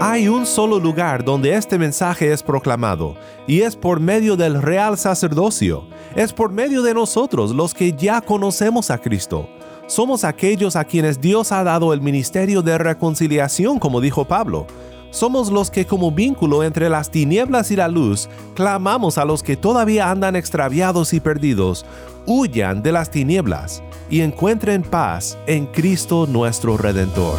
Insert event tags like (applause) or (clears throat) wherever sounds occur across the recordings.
Hay un solo lugar donde este mensaje es proclamado, y es por medio del real sacerdocio, es por medio de nosotros los que ya conocemos a Cristo. Somos aquellos a quienes Dios ha dado el ministerio de reconciliación, como dijo Pablo. Somos los que como vínculo entre las tinieblas y la luz, clamamos a los que todavía andan extraviados y perdidos, huyan de las tinieblas y encuentren paz en Cristo nuestro Redentor.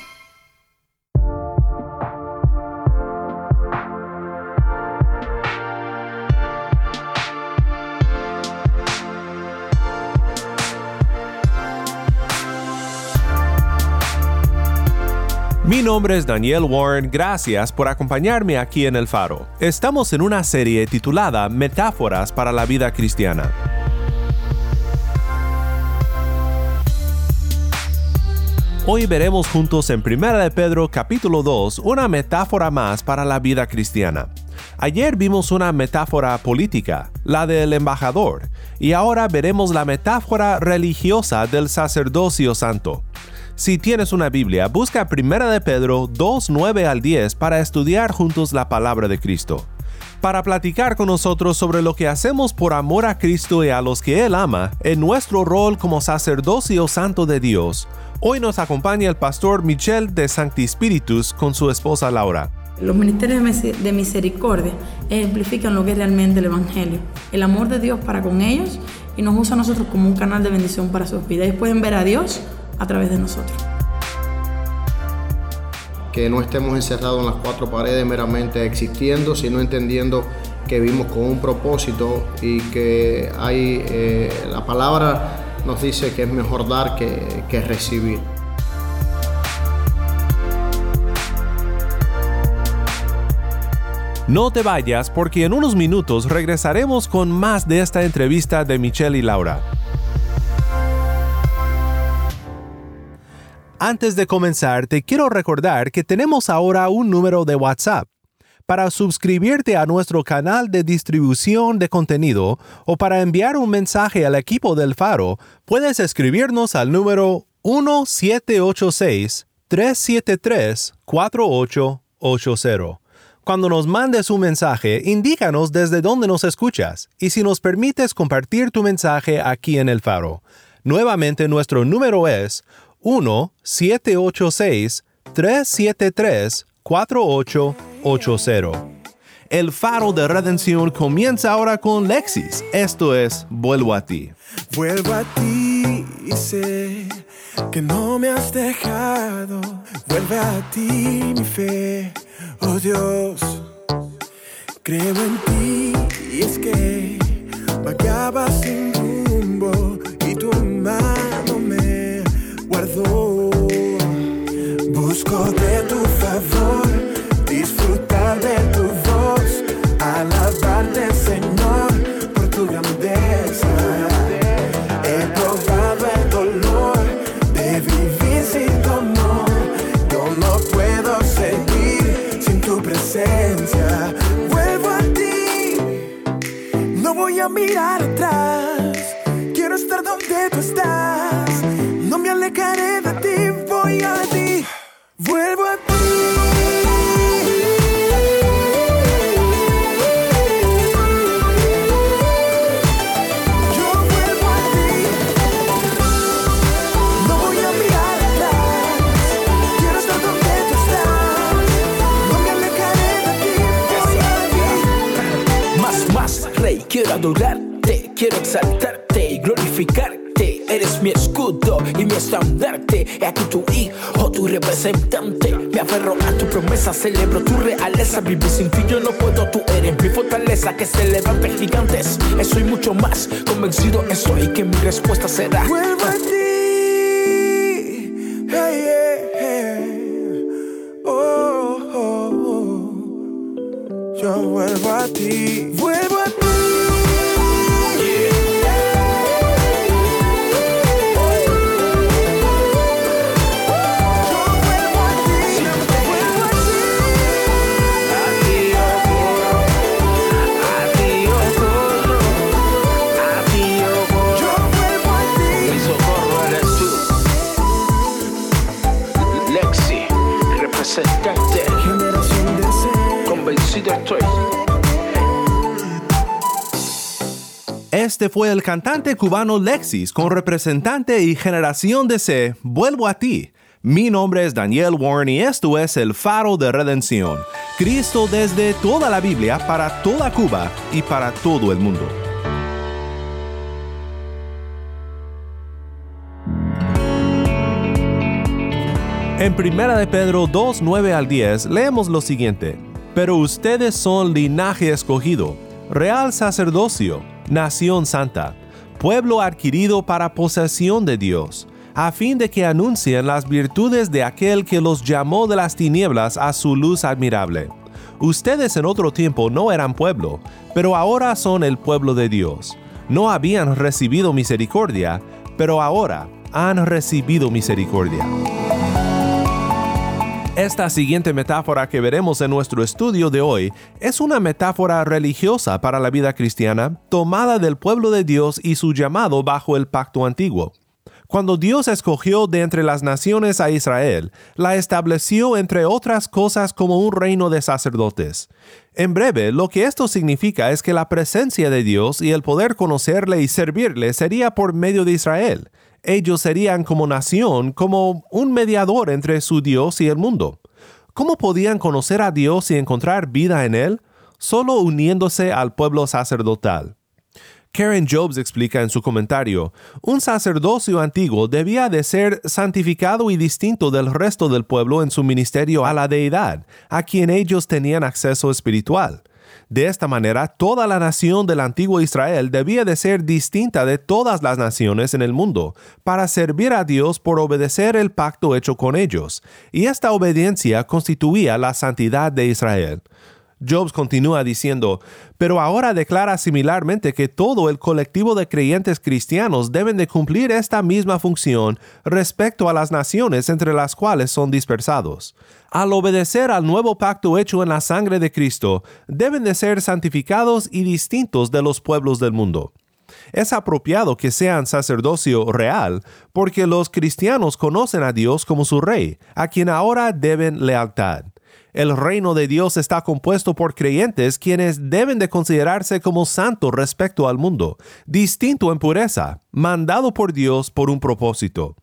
Nombre es Daniel Warren, gracias por acompañarme aquí en El Faro. Estamos en una serie titulada Metáforas para la vida cristiana. Hoy veremos juntos en 1 de Pedro capítulo 2 una metáfora más para la vida cristiana. Ayer vimos una metáfora política, la del embajador, y ahora veremos la metáfora religiosa del sacerdocio santo. Si tienes una Biblia, busca 1 de Pedro 2, 9 al 10 para estudiar juntos la palabra de Cristo. Para platicar con nosotros sobre lo que hacemos por amor a Cristo y a los que Él ama en nuestro rol como sacerdocio santo de Dios, hoy nos acompaña el pastor Michel de Sancti Spiritus con su esposa Laura. Los ministerios de misericordia ejemplifican lo que es realmente el Evangelio, el amor de Dios para con ellos y nos usa a nosotros como un canal de bendición para sus vidas. Ellos pueden ver a Dios a través de nosotros. Que no estemos encerrados en las cuatro paredes meramente existiendo, sino entendiendo que vivimos con un propósito y que hay, eh, la palabra nos dice que es mejor dar que, que recibir. No te vayas porque en unos minutos regresaremos con más de esta entrevista de Michelle y Laura. Antes de comenzar, te quiero recordar que tenemos ahora un número de WhatsApp. Para suscribirte a nuestro canal de distribución de contenido o para enviar un mensaje al equipo del Faro, puedes escribirnos al número 1786-373-4880. Cuando nos mandes un mensaje, indícanos desde dónde nos escuchas y si nos permites compartir tu mensaje aquí en el Faro. Nuevamente nuestro número es 1-786-373-4880. El faro de redención comienza ahora con Lexis. Esto es Vuelvo a ti. Vuelvo a ti y sé que no me has dejado. Vuelve a ti mi fe, oh Dios. Creo en ti y es que vagaba sin Busco de tu favor, disfrutar de tu voz, alabarte, Señor, por tu grandeza. He probado el dolor de vivir sin tu amor. Yo no puedo seguir sin tu presencia. Vuelvo a ti, no voy a mirar atrás. Quiero estar donde tú estás. Y mi estandarte. He aquí tu hijo, tu representante. Me aferro a tu promesa, celebro tu realeza. Vivir sin ti yo no puedo, tú eres mi fortaleza. Que se levante gigantes, estoy mucho más convencido estoy que mi respuesta será. A ti. Este fue el cantante cubano Lexis con representante y generación de C. Vuelvo a ti. Mi nombre es Daniel Warren y esto es el faro de redención. Cristo desde toda la Biblia para toda Cuba y para todo el mundo. En 1 de Pedro 2, 9 al 10 leemos lo siguiente. Pero ustedes son linaje escogido, real sacerdocio, nación santa, pueblo adquirido para posesión de Dios, a fin de que anuncien las virtudes de aquel que los llamó de las tinieblas a su luz admirable. Ustedes en otro tiempo no eran pueblo, pero ahora son el pueblo de Dios. No habían recibido misericordia, pero ahora han recibido misericordia. Esta siguiente metáfora que veremos en nuestro estudio de hoy es una metáfora religiosa para la vida cristiana tomada del pueblo de Dios y su llamado bajo el pacto antiguo. Cuando Dios escogió de entre las naciones a Israel, la estableció entre otras cosas como un reino de sacerdotes. En breve, lo que esto significa es que la presencia de Dios y el poder conocerle y servirle sería por medio de Israel. Ellos serían como nación, como un mediador entre su Dios y el mundo. ¿Cómo podían conocer a Dios y encontrar vida en Él? Solo uniéndose al pueblo sacerdotal. Karen Jobs explica en su comentario, un sacerdocio antiguo debía de ser santificado y distinto del resto del pueblo en su ministerio a la deidad, a quien ellos tenían acceso espiritual. De esta manera, toda la nación del antiguo Israel debía de ser distinta de todas las naciones en el mundo, para servir a Dios por obedecer el pacto hecho con ellos, y esta obediencia constituía la santidad de Israel. Jobs continúa diciendo, pero ahora declara similarmente que todo el colectivo de creyentes cristianos deben de cumplir esta misma función respecto a las naciones entre las cuales son dispersados. Al obedecer al nuevo pacto hecho en la sangre de Cristo, deben de ser santificados y distintos de los pueblos del mundo. Es apropiado que sean sacerdocio real, porque los cristianos conocen a Dios como su rey, a quien ahora deben lealtad. El reino de Dios está compuesto por creyentes quienes deben de considerarse como santos respecto al mundo, distinto en pureza, mandado por Dios por un propósito.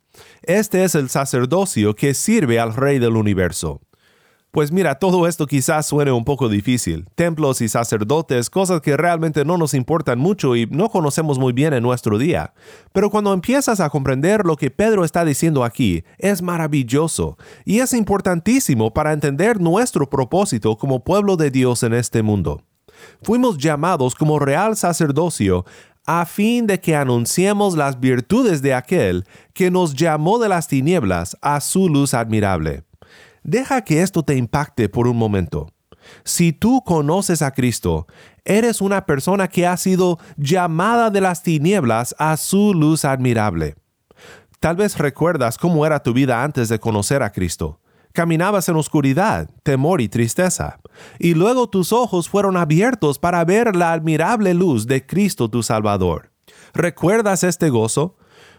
Este es el sacerdocio que sirve al Rey del universo. Pues mira, todo esto quizás suene un poco difícil. Templos y sacerdotes, cosas que realmente no nos importan mucho y no conocemos muy bien en nuestro día. Pero cuando empiezas a comprender lo que Pedro está diciendo aquí, es maravilloso y es importantísimo para entender nuestro propósito como pueblo de Dios en este mundo. Fuimos llamados como real sacerdocio a fin de que anunciemos las virtudes de aquel que nos llamó de las tinieblas a su luz admirable. Deja que esto te impacte por un momento. Si tú conoces a Cristo, eres una persona que ha sido llamada de las tinieblas a su luz admirable. Tal vez recuerdas cómo era tu vida antes de conocer a Cristo. Caminabas en oscuridad, temor y tristeza, y luego tus ojos fueron abiertos para ver la admirable luz de Cristo tu Salvador. ¿Recuerdas este gozo?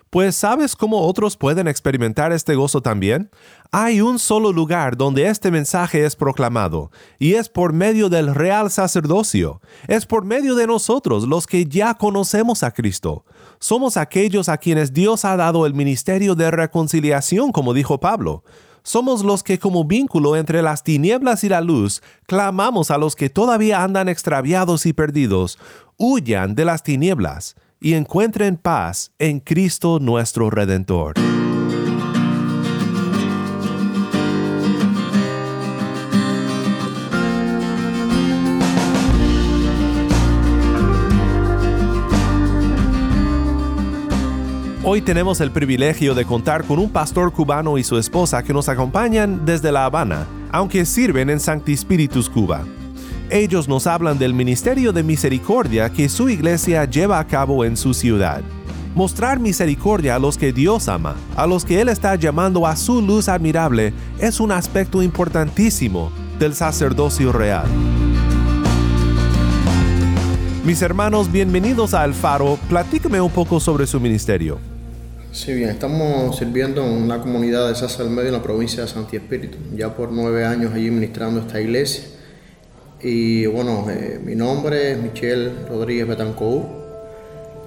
Pues ¿sabes cómo otros pueden experimentar este gozo también? Hay un solo lugar donde este mensaje es proclamado, y es por medio del real sacerdocio. Es por medio de nosotros los que ya conocemos a Cristo. Somos aquellos a quienes Dios ha dado el ministerio de reconciliación, como dijo Pablo. Somos los que como vínculo entre las tinieblas y la luz, clamamos a los que todavía andan extraviados y perdidos, huyan de las tinieblas y encuentren paz en Cristo nuestro Redentor. Hoy tenemos el privilegio de contar con un pastor cubano y su esposa que nos acompañan desde La Habana, aunque sirven en Sancti Spiritus Cuba. Ellos nos hablan del ministerio de misericordia que su iglesia lleva a cabo en su ciudad. Mostrar misericordia a los que Dios ama, a los que Él está llamando a su luz admirable, es un aspecto importantísimo del sacerdocio real. Mis hermanos, bienvenidos a El Faro. Platícame un poco sobre su ministerio. Sí, bien, estamos sirviendo en comunidad de Sasa Medio en la provincia de Santi Espíritu, ya por nueve años allí ministrando esta iglesia. Y bueno, eh, mi nombre es Michelle Rodríguez Betancourt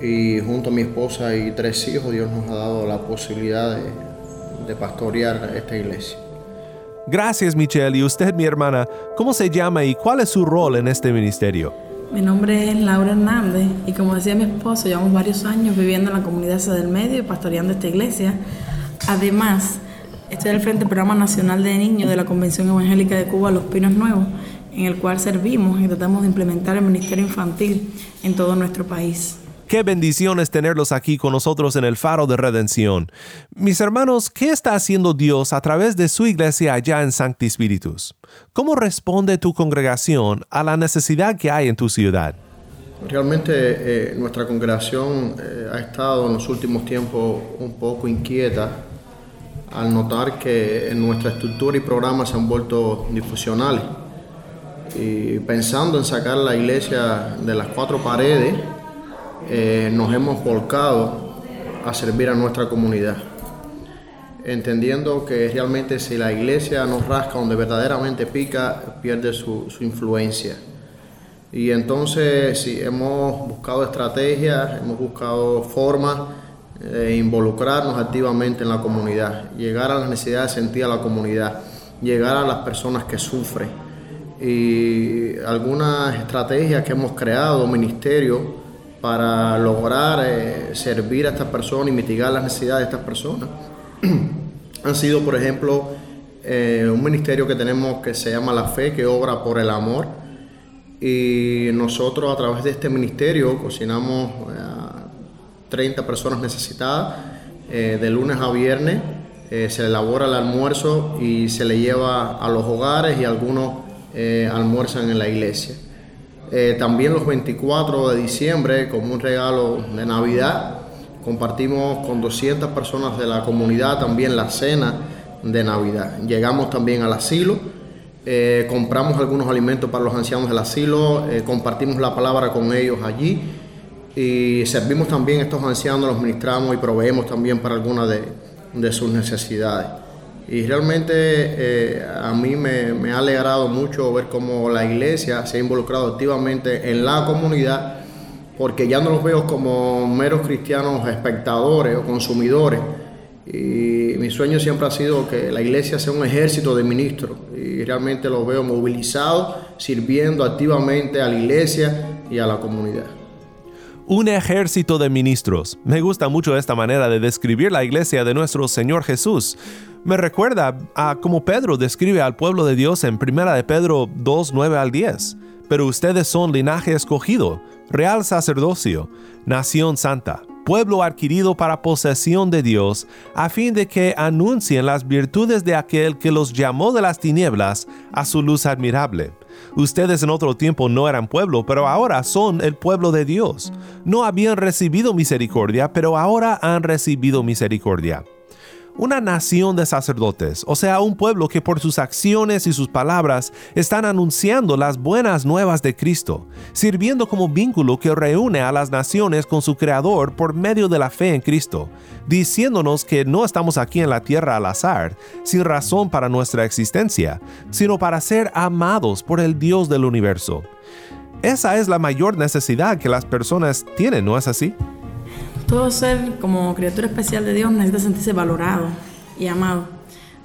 y junto a mi esposa y tres hijos Dios nos ha dado la posibilidad de, de pastorear esta iglesia. Gracias Michelle. ¿Y usted, mi hermana, cómo se llama y cuál es su rol en este ministerio? Mi nombre es Laura Hernández y como decía mi esposo, llevamos varios años viviendo en la comunidad del medio y pastoreando esta iglesia. Además, estoy al frente del Programa Nacional de Niños de la Convención Evangélica de Cuba, Los Pinos Nuevos, en el cual servimos y tratamos de implementar el ministerio infantil en todo nuestro país. Qué bendición es tenerlos aquí con nosotros en el Faro de Redención. Mis hermanos, ¿qué está haciendo Dios a través de su iglesia allá en Sancti Spiritus? ¿Cómo responde tu congregación a la necesidad que hay en tu ciudad? Realmente eh, nuestra congregación eh, ha estado en los últimos tiempos un poco inquieta al notar que en nuestra estructura y programas se han vuelto difusionales. Y pensando en sacar la iglesia de las cuatro paredes, eh, nos hemos volcado a servir a nuestra comunidad, entendiendo que realmente si la iglesia nos rasca donde verdaderamente pica, pierde su, influencia. Y entonces sí, hemos buscado estrategias, hemos buscado formas de involucrarnos activamente en la comunidad, llegar a las necesidades sentidas de la comunidad, llegar a las personas que sufren. Y algunas estrategias que hemos creado, ministerios, para lograr eh, servir a estas personas y mitigar las necesidades de estas personas. (clears throat) Han sido, por ejemplo, eh, un ministerio que tenemos que se llama La Fe, que obra por el amor. Y nosotros a través de este ministerio cocinamos a 30 personas necesitadas. Eh, de lunes a viernes se elabora el almuerzo y se le lleva a los hogares y algunos almuerzan en la iglesia. Eh, también los 24 de diciembre, como un regalo de Navidad, compartimos con 200 personas de la comunidad también la cena de Navidad. Llegamos también al asilo, eh, compramos algunos alimentos para los ancianos del asilo, eh, compartimos la palabra con ellos allí y servimos también a estos ancianos, los ministramos y proveemos también para algunas de sus necesidades. Y realmente eh, a mí me, ha alegrado mucho ver cómo la iglesia se ha involucrado activamente en la comunidad, porque ya no los veo como meros cristianos espectadores o consumidores. Y mi sueño siempre ha sido que la iglesia sea un ejército de ministros y realmente los veo movilizados, sirviendo activamente a la iglesia y a la comunidad. Un ejército de ministros. Me gusta mucho esta manera de describir la iglesia de nuestro Señor Jesús. Me recuerda a como Pedro describe al pueblo de Dios en 1 de Pedro 2, 9 al 10. Pero ustedes son linaje escogido, real sacerdocio, nación santa, pueblo adquirido para posesión de Dios, a fin de que anuncien las virtudes de aquel que los llamó de las tinieblas a su luz admirable. Ustedes en otro tiempo no eran pueblo, pero ahora son el pueblo de Dios. No habían recibido misericordia, pero ahora han recibido misericordia una nación de sacerdotes, o sea, un pueblo que por sus acciones y sus palabras están anunciando las buenas nuevas de Cristo, sirviendo como vínculo que reúne a las naciones con su Creador por medio de la fe en Cristo, diciéndonos que no estamos aquí en la tierra al azar, sin razón para nuestra existencia, sino para ser amados por el Dios del universo. Esa es la mayor necesidad que las personas tienen, ¿no es así? Todo ser como criatura especial de Dios necesita sentirse valorado y amado.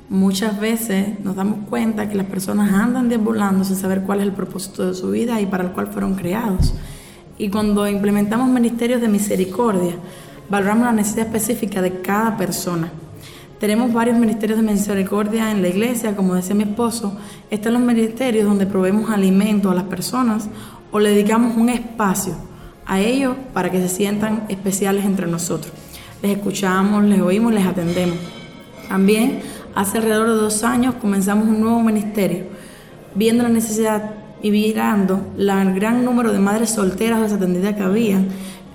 Muchas veces nos damos cuenta que las personas andan deambulando sin saber cuál es el propósito de su vida y para el cual fueron creados. Y cuando implementamos ministerios de misericordia, valoramos la necesidad específica de cada persona. Tenemos varios ministerios de misericordia en la iglesia, como decía mi esposo, están los ministerios donde proveemos alimento a las personas o le dedicamos un espacio a ellos para que se sientan especiales entre nosotros. Les escuchamos, les oímos, les atendemos. También hace alrededor de dos años comenzamos un nuevo ministerio, viendo la necesidad y mirando el gran número de madres solteras o desatendidas que había,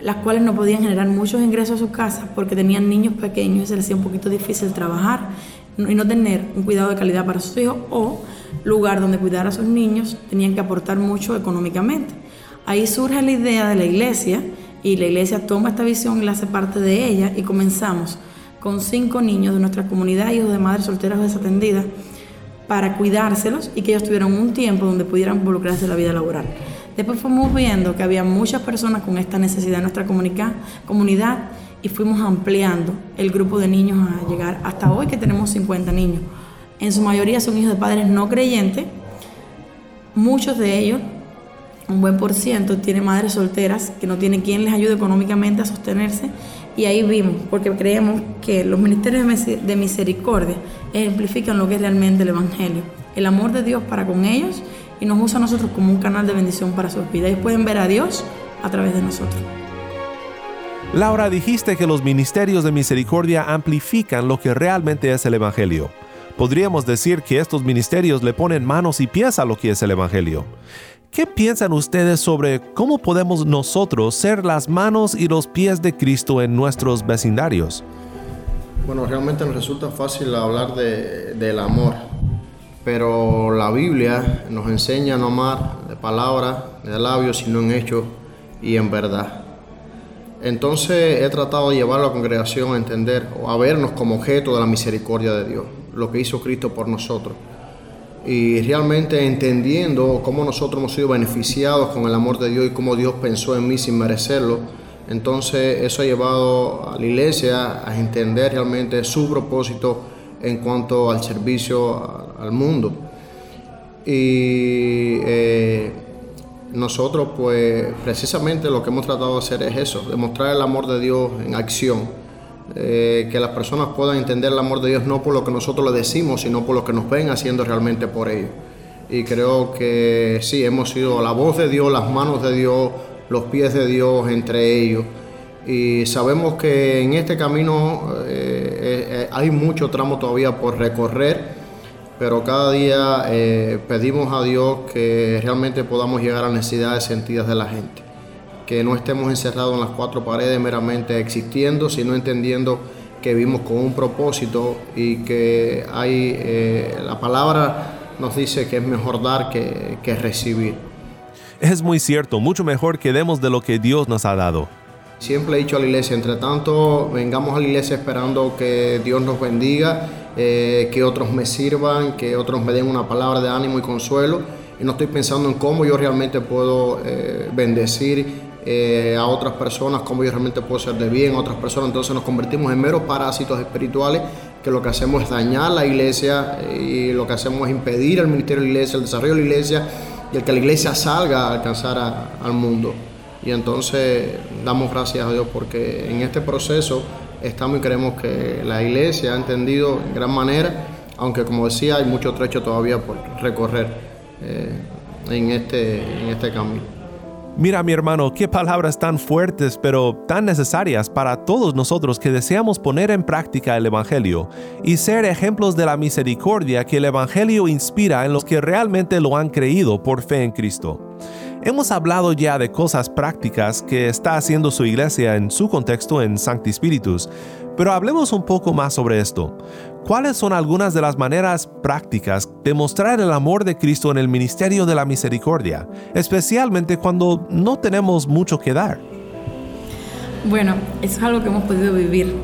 las cuales no podían generar muchos ingresos a sus casas porque tenían niños pequeños y se les hacía un poquito difícil trabajar y no tener un cuidado de calidad para sus hijos o lugar donde cuidar a sus niños, tenían que aportar mucho económicamente. Ahí surge la idea de la iglesia y la iglesia toma esta visión y la hace parte de ella y comenzamos con cinco niños de nuestra comunidad, hijos de madres solteras o desatendidas, para cuidárselos y que ellos tuvieran un tiempo donde pudieran involucrarse en la vida laboral. Después fuimos viendo que había muchas personas con esta necesidad en nuestra comunidad y fuimos ampliando el grupo de niños a llegar hasta hoy que tenemos 50 niños. En su mayoría son hijos de padres no creyentes, muchos de ellos un buen por ciento tiene madres solteras que no tienen quien les ayude económicamente a sostenerse y ahí vimos, porque creemos que los ministerios de misericordia ejemplifican lo que es realmente el Evangelio, el amor de Dios para con ellos y nos usa a nosotros como un canal de bendición para sus vidas. Y pueden ver a Dios a través de nosotros. Laura, dijiste que los ministerios de misericordia amplifican lo que realmente es el Evangelio. Podríamos decir que estos ministerios le ponen manos y pies a lo que es el Evangelio. ¿Qué piensan ustedes sobre cómo podemos nosotros ser las manos y los pies de Cristo en nuestros vecindarios? Bueno, realmente nos resulta fácil hablar de, del amor, pero la Biblia nos enseña a no amar de palabra, de labios, sino en hecho y en verdad. Entonces he tratado de llevar a la congregación a entender o a vernos como objeto de la misericordia de Dios, lo que hizo Cristo por nosotros y realmente entendiendo cómo nosotros hemos sido beneficiados con el amor de Dios y cómo Dios pensó en mí sin merecerlo. Entonces eso ha llevado a la iglesia a entender realmente su propósito en cuanto al servicio al mundo. Y eh, nosotros pues precisamente lo que hemos tratado de hacer es eso, demostrar el amor de Dios en acción eh, que las personas puedan entender el amor de Dios no por lo que nosotros le decimos, sino por lo que nos ven haciendo realmente por ellos. Y creo que sí, hemos sido la voz de Dios, las manos de Dios, los pies de Dios entre ellos. Y sabemos que en este camino eh, eh, hay mucho tramo todavía por recorrer, pero cada día pedimos a Dios que realmente podamos llegar a las necesidades sentidas de la gente que no estemos encerrados en las cuatro paredes meramente existiendo, sino entendiendo que vivimos con un propósito y que hay, eh, la palabra nos dice que es mejor dar que, que recibir. Es muy cierto, mucho mejor que demos de lo que Dios nos ha dado. Siempre he dicho a la iglesia, entre tanto, vengamos a la iglesia esperando que Dios nos bendiga, eh, que otros me sirvan, que otros me den una palabra de ánimo y consuelo. Y no estoy pensando en cómo yo realmente puedo eh, bendecir eh, a otras personas, como yo realmente puedo ser de bien a otras personas. Entonces nos convertimos en meros parásitos espirituales que lo que hacemos es dañar la iglesia y lo que hacemos es impedir el ministerio de la iglesia, el desarrollo de la iglesia y el que la iglesia salga a alcanzar al mundo. Y entonces damos gracias a Dios porque en este proceso estamos y creemos que la iglesia ha entendido en gran manera, aunque como decía hay mucho trecho todavía por recorrer eh, en, este, en este camino. Mira mi hermano, qué palabras tan fuertes pero tan necesarias para todos nosotros que deseamos poner en práctica el Evangelio y ser ejemplos de la misericordia que el Evangelio inspira en los que realmente lo han creído por fe en Cristo. Hemos hablado ya de cosas prácticas que está haciendo su iglesia en su contexto en Sancti Spiritus, pero hablemos un poco más sobre esto. ¿Cuáles son algunas de las maneras prácticas de mostrar el amor de Cristo en el ministerio de la misericordia, especialmente cuando no tenemos mucho que dar? Bueno, eso es algo que hemos podido vivir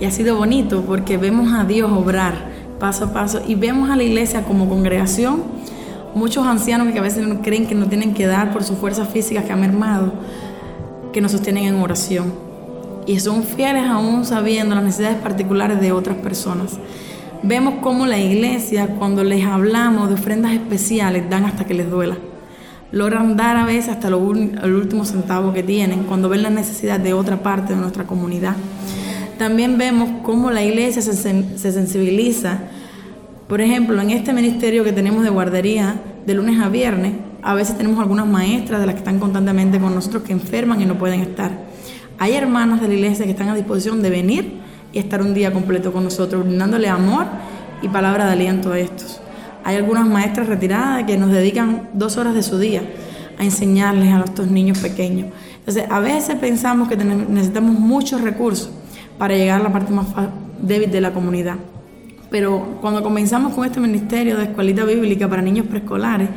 y ha sido bonito porque vemos a Dios obrar paso a paso y vemos a la iglesia como congregación, muchos ancianos que a veces creen que no tienen que dar por sus fuerzas físicas que han mermado, que nos sostienen en oración y son fieles aún sabiendo las necesidades particulares de otras personas. Vemos cómo la iglesia, cuando les hablamos de ofrendas especiales, dan hasta que les duela. logran dar a veces hasta lo el último centavo que tienen cuando ven la necesidad de otra parte de nuestra comunidad. También vemos cómo la iglesia se, se sensibiliza. Por ejemplo, en este ministerio que tenemos de guardería, de lunes a viernes, a veces tenemos algunas maestras de las que están constantemente con nosotros que enferman y no pueden estar. Hay hermanas de la iglesia que están a disposición de venir y estar un día completo con nosotros, brindándole amor y palabra de aliento a estos. Hay algunas maestras retiradas que nos dedican dos horas de su día a enseñarles a estos niños pequeños. Entonces, a veces pensamos que necesitamos muchos recursos para llegar a la parte más débil de la comunidad. Pero cuando comenzamos con este ministerio de escuelita bíblica para niños preescolares,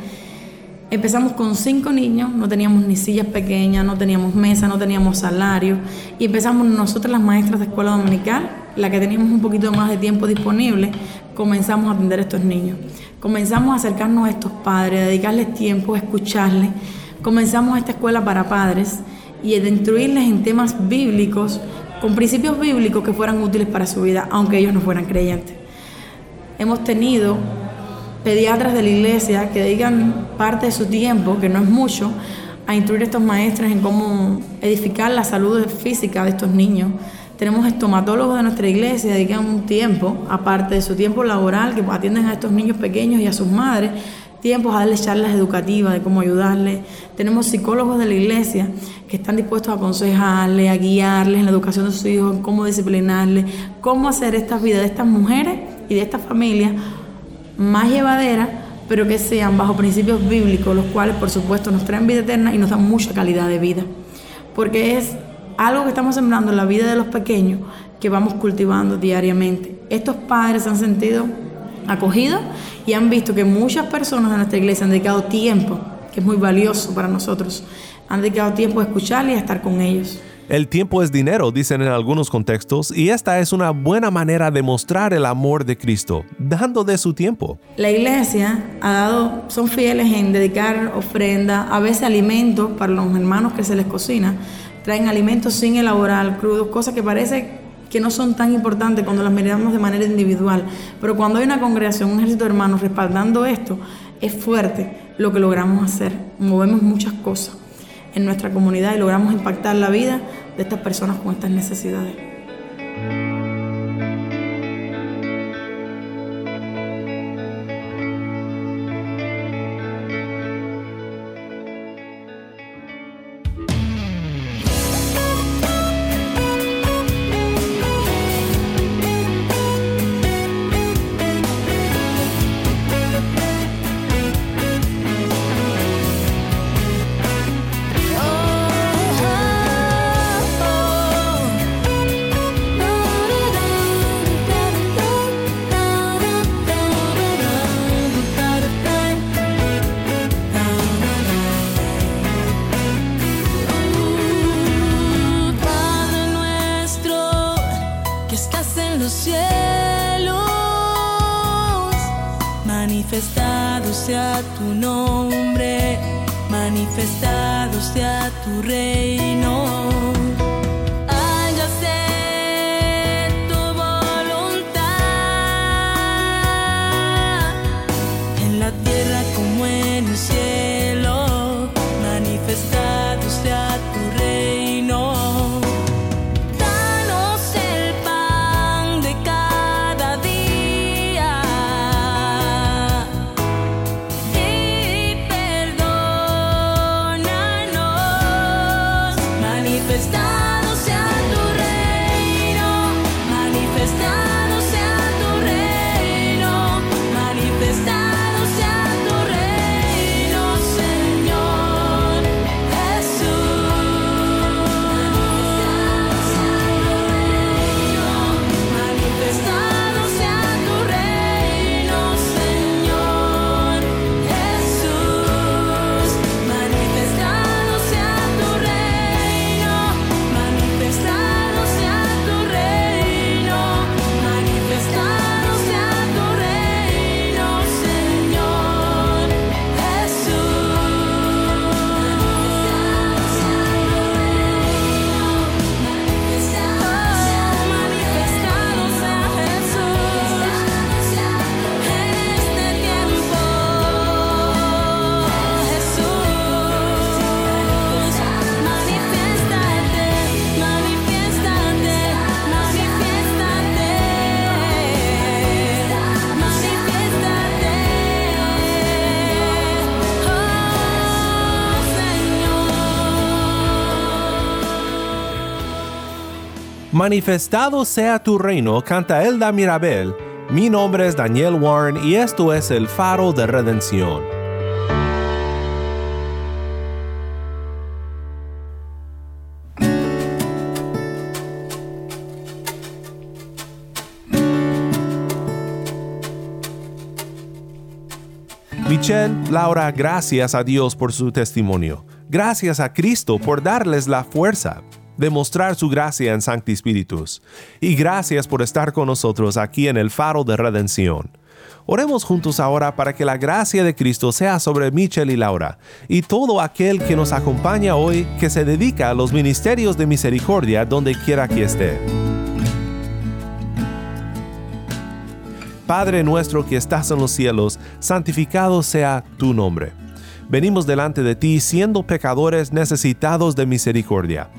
Empezamos con cinco niños, no teníamos ni sillas pequeñas, no teníamos mesa, no teníamos salario. Y empezamos nosotras las maestras de escuela dominical, la que teníamos un poquito más de tiempo disponible, comenzamos a atender a estos niños. Comenzamos a acercarnos a estos padres, a dedicarles tiempo, a escucharles. Comenzamos esta escuela para padres y a instruirles en temas bíblicos, con principios bíblicos que fueran útiles para su vida, aunque ellos no fueran creyentes. Hemos tenido pediatras de la iglesia que dedican parte de su tiempo, que no es mucho, a instruir a estos maestros en cómo edificar la salud física de estos niños. Tenemos estomatólogos de nuestra iglesia que dedican un tiempo, aparte de su tiempo laboral, que atienden a estos niños pequeños y a sus madres, tiempos a darles charlas educativas de cómo ayudarles. Tenemos psicólogos de la iglesia que están dispuestos a aconsejarles, a guiarles en la educación de sus hijos, en cómo disciplinarles, cómo hacer estas vidas de estas mujeres y de estas familias más llevadera, pero que sean bajo principios bíblicos, los cuales por supuesto nos traen vida eterna y nos dan mucha calidad de vida. Porque es algo que estamos sembrando en la vida de los pequeños que vamos cultivando diariamente. Estos padres se han sentido acogidos y han visto que muchas personas de nuestra iglesia han dedicado tiempo, que es muy valioso para nosotros, han dedicado tiempo a escucharles y a estar con ellos. El tiempo es dinero, dicen en algunos contextos, y esta es una buena manera de mostrar el amor de Cristo, dando de su tiempo. La iglesia ha dado, son fieles en dedicar ofrenda, a veces alimentos para los hermanos que se les cocina, traen alimentos sin elaborar, crudos, cosas que parece que no son tan importantes cuando las miramos de manera individual, pero cuando hay una congregación, un ejército de hermanos respaldando esto, es fuerte lo que logramos hacer, movemos muchas cosas en nuestra comunidad y logramos impactar la vida de estas personas con estas necesidades. Manifestado sea tu reino, canta Elda Mirabel. Mi nombre es Daniel Warren y esto es el faro de redención. Michelle, Laura, gracias a Dios por su testimonio. Gracias a Cristo por darles la fuerza de mostrar su gracia en Sancti Spiritus. Y gracias por estar con nosotros aquí en el Faro de Redención. Oremos juntos ahora para que la gracia de Cristo sea sobre Michelle y Laura y todo aquel que nos acompaña hoy que se dedica a los ministerios de misericordia donde quiera que esté. Padre nuestro que estás en los cielos, santificado sea tu nombre. Venimos delante de ti siendo pecadores necesitados de misericordia.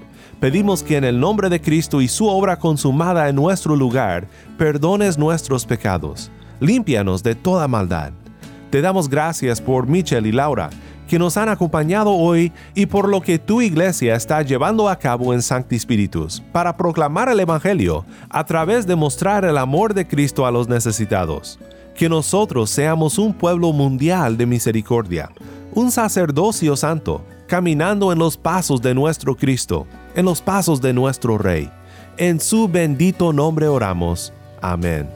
Pedimos que en el nombre de Cristo y su obra consumada en nuestro lugar, perdones nuestros pecados. Límpianos de toda maldad. Te damos gracias por Michel y Laura, que nos han acompañado hoy y por lo que tu iglesia está llevando a cabo en Sancti Spiritus para proclamar el Evangelio a través de mostrar el amor de Cristo a los necesitados. Que nosotros seamos un pueblo mundial de misericordia, un sacerdocio santo, caminando en los pasos de nuestro Cristo, en los pasos de nuestro Rey. En su bendito nombre oramos. Amén.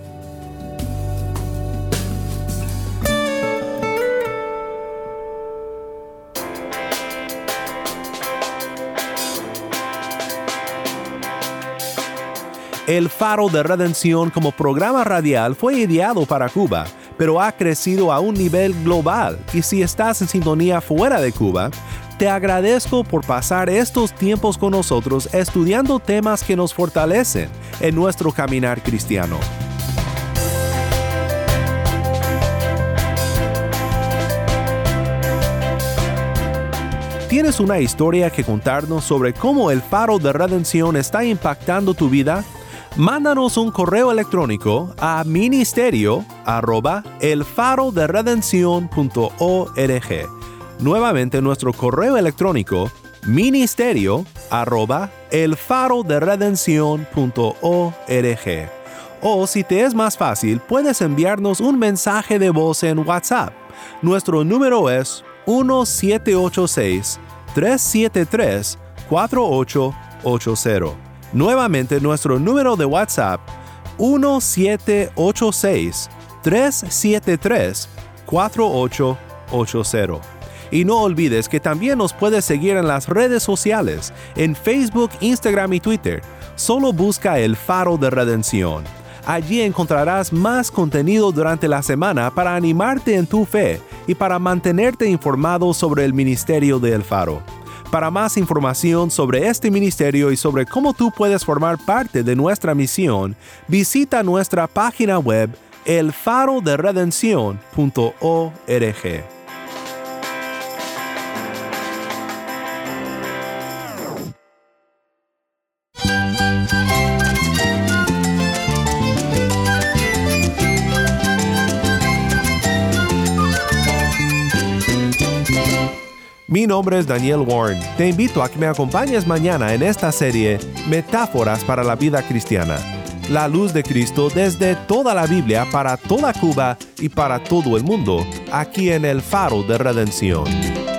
El Faro de Redención como programa radial fue ideado para Cuba, pero ha crecido a un nivel global y si estás en sintonía fuera de Cuba, te agradezco por pasar estos tiempos con nosotros estudiando temas que nos fortalecen en nuestro caminar cristiano. ¿Tienes una historia que contarnos sobre cómo el faro de redención está impactando tu vida? Mándanos un correo electrónico a ministerio Nuevamente nuestro correo electrónico ministerio arroba O si te es más fácil, puedes enviarnos un mensaje de voz en WhatsApp. Nuestro número es 1786 373 4880. Nuevamente nuestro número de WhatsApp 1786 373 4880. Y no olvides que también nos puedes seguir en las redes sociales, en Facebook, Instagram y Twitter. Solo busca el faro de redención. Allí encontrarás más contenido durante la semana para animarte en tu fe y para mantenerte informado sobre el ministerio de El Faro. Para más información sobre este ministerio y sobre cómo tú puedes formar parte de nuestra misión, visita nuestra página web elfaroderedención.org. Mi nombre es Daniel Warren. Te invito a que me acompañes mañana en esta serie Metáforas para la vida cristiana. La luz de Cristo desde toda la Biblia para toda Cuba y para todo el mundo, aquí en el Faro de Redención.